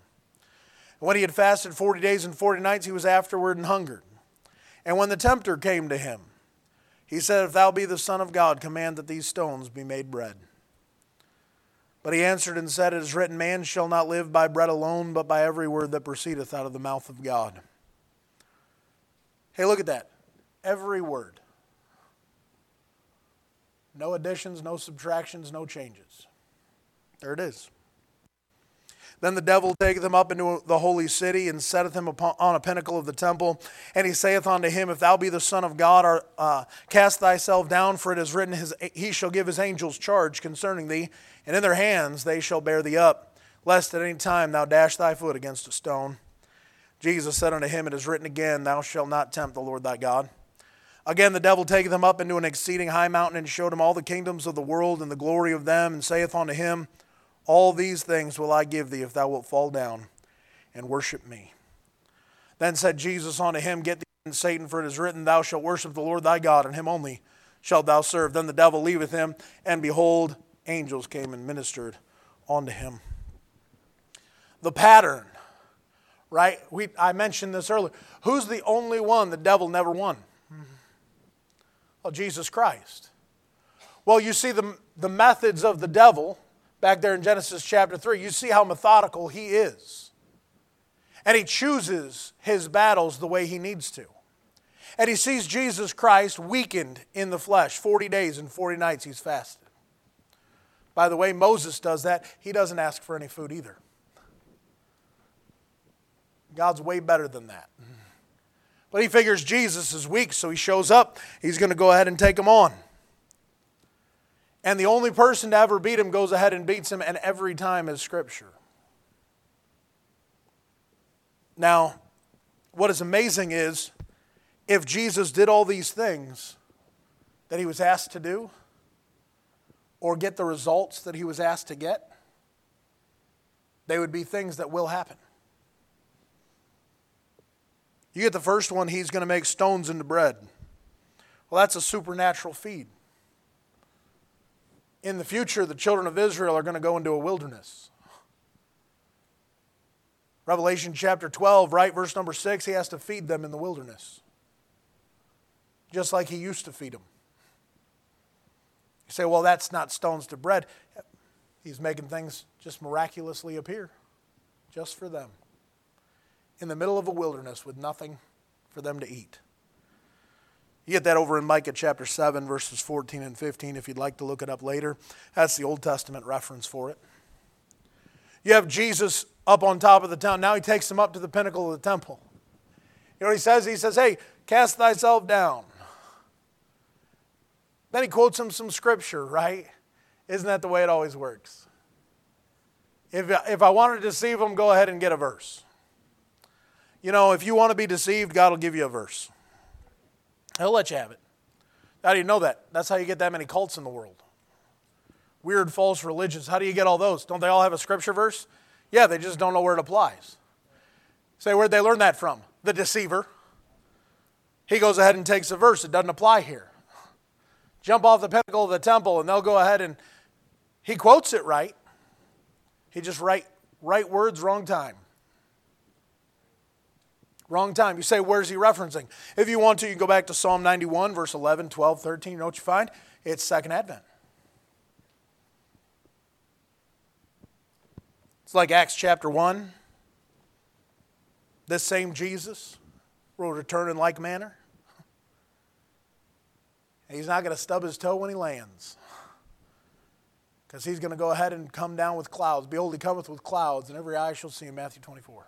When he had fasted 40 days and 40 nights, he was afterward and hungered. And when the tempter came to him, he said, If thou be the Son of God, command that these stones be made bread. But he answered and said, It is written, Man shall not live by bread alone, but by every word that proceedeth out of the mouth of God. Hey, look at that. Every word. No additions, no subtractions, no changes. There it is. Then the devil taketh him up into the holy city and setteth him upon, on a pinnacle of the temple. And he saith unto him, If thou be the Son of God, or, uh, cast thyself down, for it is written, his, He shall give his angels charge concerning thee, and in their hands they shall bear thee up, lest at any time thou dash thy foot against a stone. Jesus said unto him, It is written again, Thou shalt not tempt the Lord thy God. Again, the devil taketh him up into an exceeding high mountain and showed him all the kingdoms of the world and the glory of them, and saith unto him, All these things will I give thee if thou wilt fall down and worship me. Then said Jesus unto him, Get thee, in Satan, for it is written, Thou shalt worship the Lord thy God, and him only shalt thou serve. Then the devil leaveth him, and behold, angels came and ministered unto him. The pattern right? We, I mentioned this earlier. Who's the only one the devil never won? Well, Jesus Christ. Well, you see the, the methods of the devil back there in Genesis chapter 3. You see how methodical he is. And he chooses his battles the way he needs to. And he sees Jesus Christ weakened in the flesh. 40 days and 40 nights he's fasted. By the way, Moses does that. He doesn't ask for any food either. God's way better than that. But he figures Jesus is weak, so he shows up. He's going to go ahead and take him on. And the only person to ever beat him goes ahead and beats him, and every time is Scripture. Now, what is amazing is if Jesus did all these things that he was asked to do, or get the results that he was asked to get, they would be things that will happen. You get the first one, he's going to make stones into bread. Well, that's a supernatural feed. In the future, the children of Israel are going to go into a wilderness. Revelation chapter 12, right, verse number 6, he has to feed them in the wilderness. Just like he used to feed them. You say, well, that's not stones to bread. He's making things just miraculously appear just for them in the middle of a wilderness with nothing for them to eat. You get that over in Micah chapter 7, verses 14 and 15, if you'd like to look it up later. That's the Old Testament reference for it. You have Jesus up on top of the town. Now he takes them up to the pinnacle of the temple. You know what he says? He says, Hey, cast thyself down. Then he quotes him some scripture, right? Isn't that the way it always works? If, if I wanted to deceive him, go ahead and get a verse. You know, if you want to be deceived, God will give you a verse. He'll let you have it. How do you know that? That's how you get that many cults in the world. weird false religions. How do you get all those? Don't they all have a scripture verse? Yeah, they just don't know where it applies. Say, where'd they learn that from? The deceiver. He goes ahead and takes a verse. It doesn't apply here. Jump off the pinnacle of the temple, and they'll go ahead and he quotes it right. He just right, right words, wrong time. Wrong time. You say, where's he referencing? If you want to, you can go back to Psalm 91, verse 11, 12, 13. You know what you find? It's Second Advent. It's like Acts chapter 1. This same Jesus will return in like manner. He's not going to stub his toe when he lands. Because he's going to go ahead and come down with clouds. Behold, he cometh with clouds, and every eye shall see him. Matthew 24.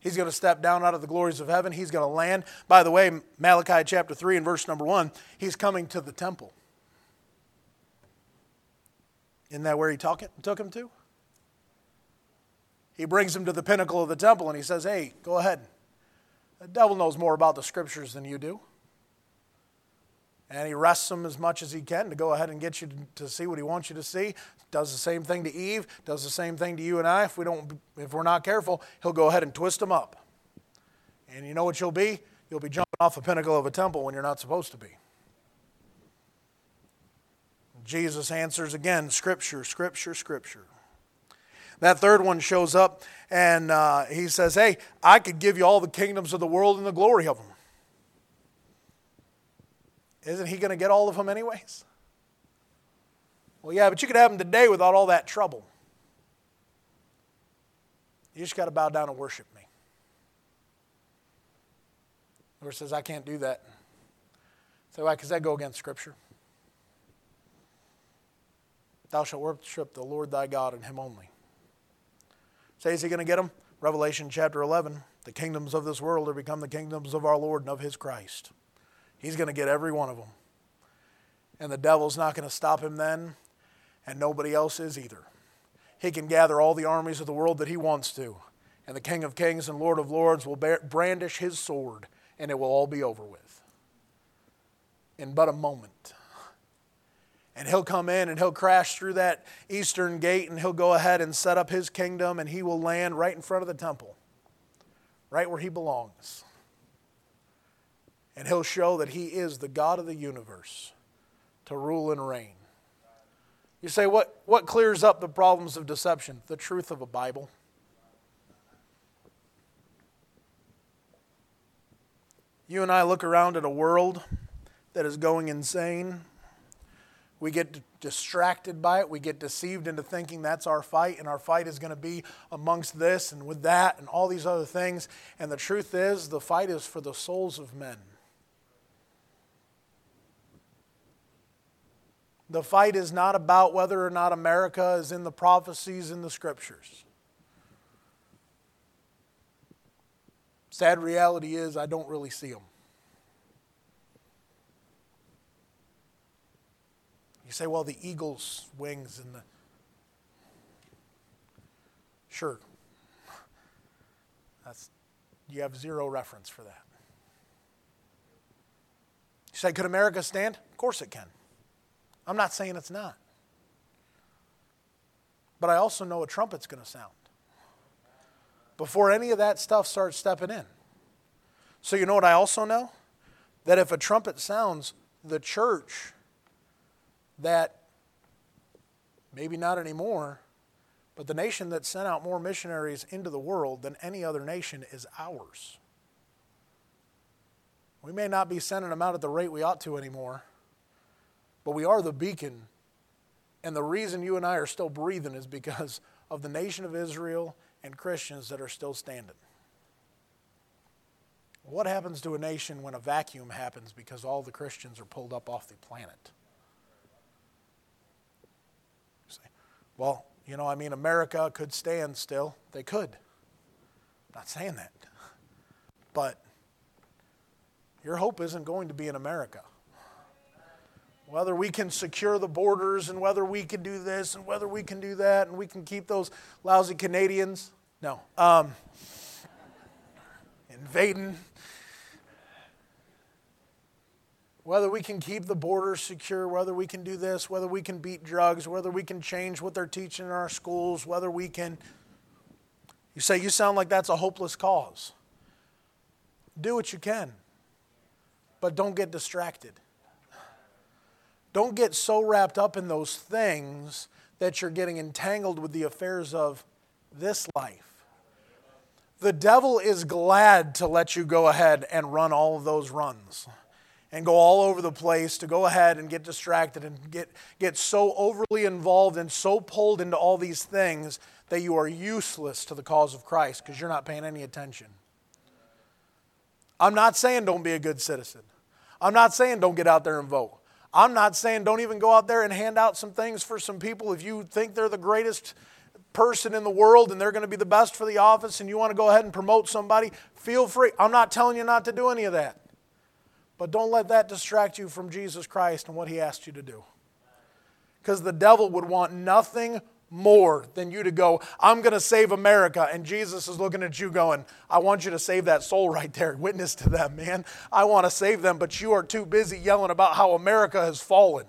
He's going to step down out of the glories of heaven. He's going to land. By the way, Malachi chapter 3 and verse number 1, he's coming to the temple. Isn't that where he took him to? He brings him to the pinnacle of the temple and he says, Hey, go ahead. The devil knows more about the scriptures than you do. And he wrests them as much as he can to go ahead and get you to see what he wants you to see. Does the same thing to Eve, does the same thing to you and I. If, we don't, if we're not careful, he'll go ahead and twist them up. And you know what you'll be? You'll be jumping off a pinnacle of a temple when you're not supposed to be. Jesus answers again Scripture, Scripture, Scripture. That third one shows up and uh, he says, Hey, I could give you all the kingdoms of the world and the glory of them. Isn't he going to get all of them anyways? Well, yeah, but you could have them today without all that trouble. You just got to bow down and worship me. The Lord says, I can't do that. So why? Because that go against Scripture. Thou shalt worship the Lord thy God and him only. Say, is he going to get them? Revelation chapter 11. The kingdoms of this world are become the kingdoms of our Lord and of his Christ. He's going to get every one of them. And the devil's not going to stop him then, and nobody else is either. He can gather all the armies of the world that he wants to, and the King of Kings and Lord of Lords will brandish his sword, and it will all be over with in but a moment. And he'll come in and he'll crash through that eastern gate and he'll go ahead and set up his kingdom and he will land right in front of the temple, right where he belongs and he'll show that he is the God of the universe to rule and reign. You say, what, what clears up the problems of deception? The truth of a Bible. You and I look around at a world that is going insane. We get distracted by it. We get deceived into thinking that's our fight, and our fight is going to be amongst this and with that and all these other things. And the truth is, the fight is for the souls of men. The fight is not about whether or not America is in the prophecies in the scriptures. Sad reality is, I don't really see them. You say, well, the eagle's wings and the. Sure. That's, you have zero reference for that. You say, could America stand? Of course it can. I'm not saying it's not. But I also know a trumpet's going to sound before any of that stuff starts stepping in. So, you know what I also know? That if a trumpet sounds, the church that maybe not anymore, but the nation that sent out more missionaries into the world than any other nation is ours. We may not be sending them out at the rate we ought to anymore, but we are the beacon. And the reason you and I are still breathing is because of the nation of Israel and Christians that are still standing. What happens to a nation when a vacuum happens because all the Christians are pulled up off the planet? Say, well, you know, I mean, America could stand still. They could. I'm not saying that. But your hope isn't going to be in America whether we can secure the borders and whether we can do this and whether we can do that and we can keep those lousy Canadians. No. Um, invading. whether we can keep the borders secure, whether we can do this, whether we can beat drugs, whether we can change what they're teaching in our schools, whether we can. You say, You sound like that's a hopeless cause. Do what you can, but don't get distracted. Don't get so wrapped up in those things that you're getting entangled with the affairs of this life. The devil is glad to let you go ahead and run all of those runs and go all over the place to go ahead and get distracted and get, get so overly involved and so pulled into all these things that you are useless to the cause of Christ because you're not paying any attention. I'm not saying don't be a good citizen. I'm not saying don't get out there and vote. I'm not saying don't even go out there and hand out some things for some people if you think they're the greatest person in the world and they're going to be the best for the office and you want to go ahead and promote somebody, feel free. I'm not telling you not to do any of that. But don't let that distract you from Jesus Christ and what He asked you to do. Because the devil would want nothing more than you to go, I'm going to save America. And Jesus is looking at you going, I want you to save that soul right there. Witness to them, man. I want to save them, but you are too busy yelling about how America has fallen.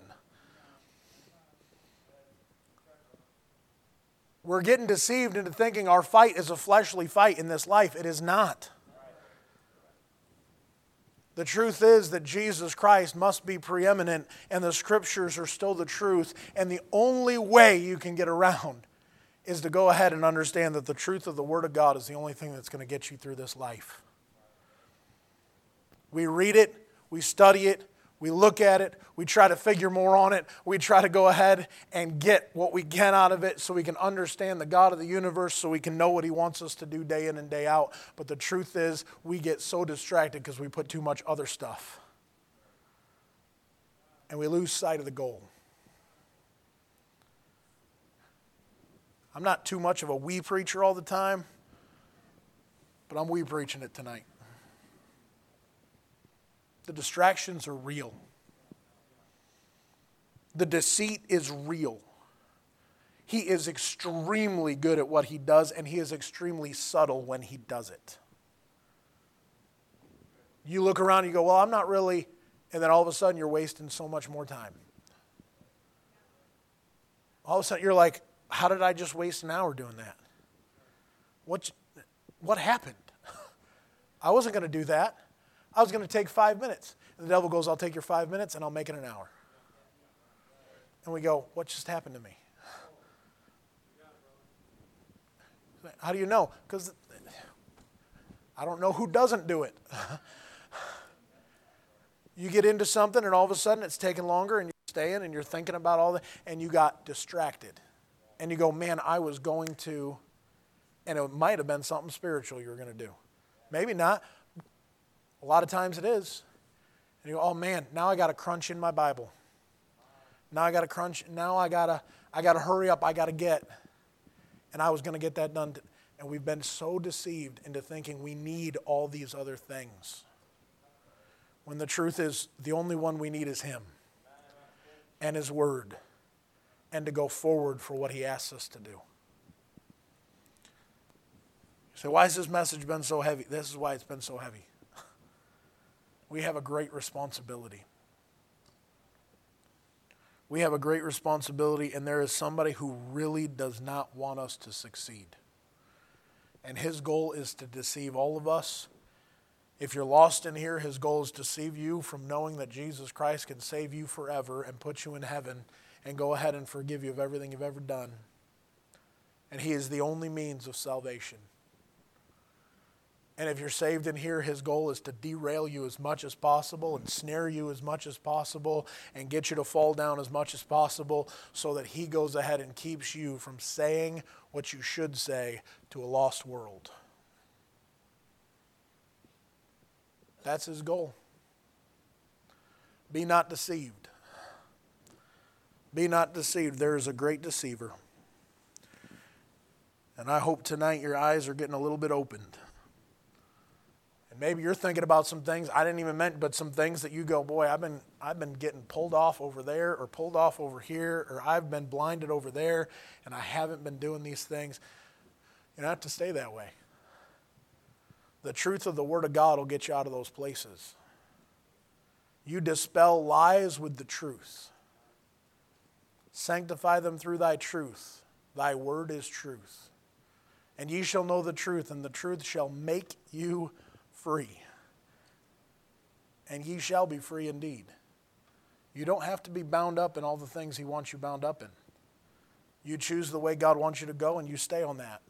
We're getting deceived into thinking our fight is a fleshly fight in this life. It is not. The truth is that Jesus Christ must be preeminent, and the scriptures are still the truth. And the only way you can get around is to go ahead and understand that the truth of the Word of God is the only thing that's going to get you through this life. We read it, we study it, we look at it, we try to figure more on it, we try to go ahead and get what we can out of it so we can understand the God of the universe, so we can know what He wants us to do day in and day out. But the truth is, we get so distracted because we put too much other stuff. And we lose sight of the goal. I'm not too much of a we preacher all the time, but I'm we preaching it tonight. The distractions are real. The deceit is real. He is extremely good at what he does, and he is extremely subtle when he does it. You look around you go, Well, I'm not really, and then all of a sudden you're wasting so much more time. All of a sudden you're like, How did I just waste an hour doing that? What, what happened? I wasn't going to do that. I was going to take five minutes. And the devil goes, I'll take your five minutes and I'll make it an hour. And we go, What just happened to me? How do you know? Because I don't know who doesn't do it. you get into something and all of a sudden it's taking longer and you're staying and you're thinking about all that and you got distracted. And you go, Man, I was going to, and it might have been something spiritual you were going to do. Maybe not. A lot of times it is. And you go, oh man, now I got to crunch in my Bible. Now I got to crunch. Now I got to I got to hurry up. I got to get. And I was going to get that done. And we've been so deceived into thinking we need all these other things. When the truth is, the only one we need is Him and His Word and to go forward for what He asks us to do. You say, why has this message been so heavy? This is why it's been so heavy we have a great responsibility. We have a great responsibility, and there is somebody who really does not want us to succeed. And his goal is to deceive all of us. If you're lost in here, his goal is to deceive you from knowing that Jesus Christ can save you forever and put you in heaven and go ahead and forgive you of everything you've ever done. And he is the only means of salvation. And if you're saved in here, his goal is to derail you as much as possible and snare you as much as possible and get you to fall down as much as possible so that he goes ahead and keeps you from saying what you should say to a lost world. That's his goal. Be not deceived. Be not deceived. There is a great deceiver. And I hope tonight your eyes are getting a little bit opened. Maybe you're thinking about some things I didn't even mention, but some things that you go, boy, I've been I've been getting pulled off over there or pulled off over here, or I've been blinded over there, and I haven't been doing these things. You don't have to stay that way. The truth of the Word of God will get you out of those places. You dispel lies with the truth. Sanctify them through thy truth. Thy word is truth. And ye shall know the truth, and the truth shall make you free. And ye shall be free indeed. You don't have to be bound up in all the things He wants you bound up in. You choose the way God wants you to go, and you stay on that.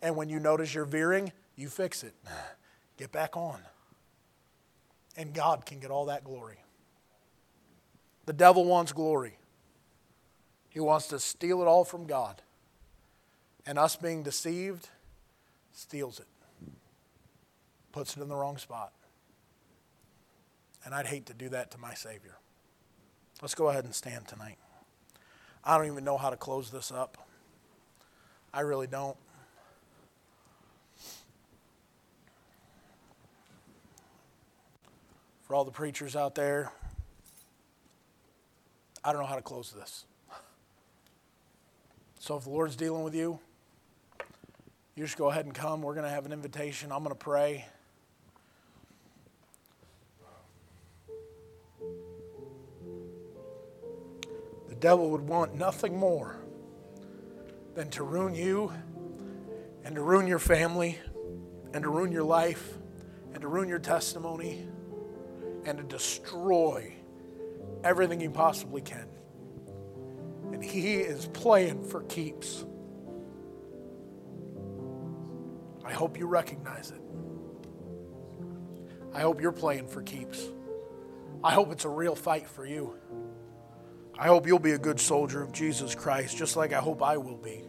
And when you notice you're veering, you fix it. Get back on. And God can get all that glory. The devil wants glory. He wants to steal it all from God. And us being deceived steals it, puts it in the wrong spot. And I'd hate to do that to my Savior. Let's go ahead and stand tonight. I don't even know how to close this up. I really don't. For all the preachers out there, I don't know how to close this. So if the Lord's dealing with you, you just go ahead and come. We're going to have an invitation. I'm going to pray. Devil would want nothing more than to ruin you and to ruin your family and to ruin your life and to ruin your testimony and to destroy everything he possibly can. And he is playing for keeps. I hope you recognize it. I hope you're playing for keeps. I hope it's a real fight for you. I hope you'll be a good soldier of Jesus Christ, just like I hope I will be.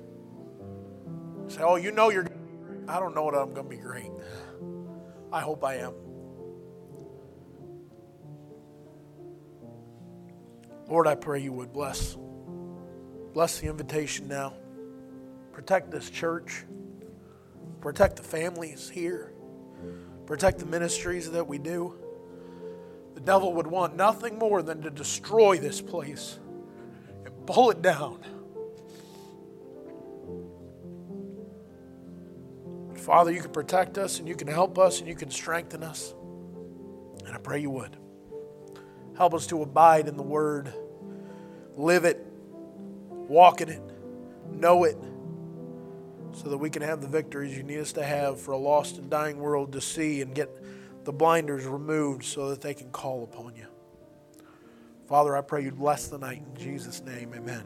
Say, oh, you know you're. I don't know what I'm going to be great. I hope I am. Lord, I pray you would bless. Bless the invitation now. Protect this church. Protect the families here. Protect the ministries that we do. The devil would want nothing more than to destroy this place and pull it down. Father, you can protect us and you can help us and you can strengthen us. And I pray you would. Help us to abide in the Word, live it, walk in it, know it, so that we can have the victories you need us to have for a lost and dying world to see and get the blinders removed so that they can call upon you. Father, I pray you'd bless the night. In Jesus' name, amen.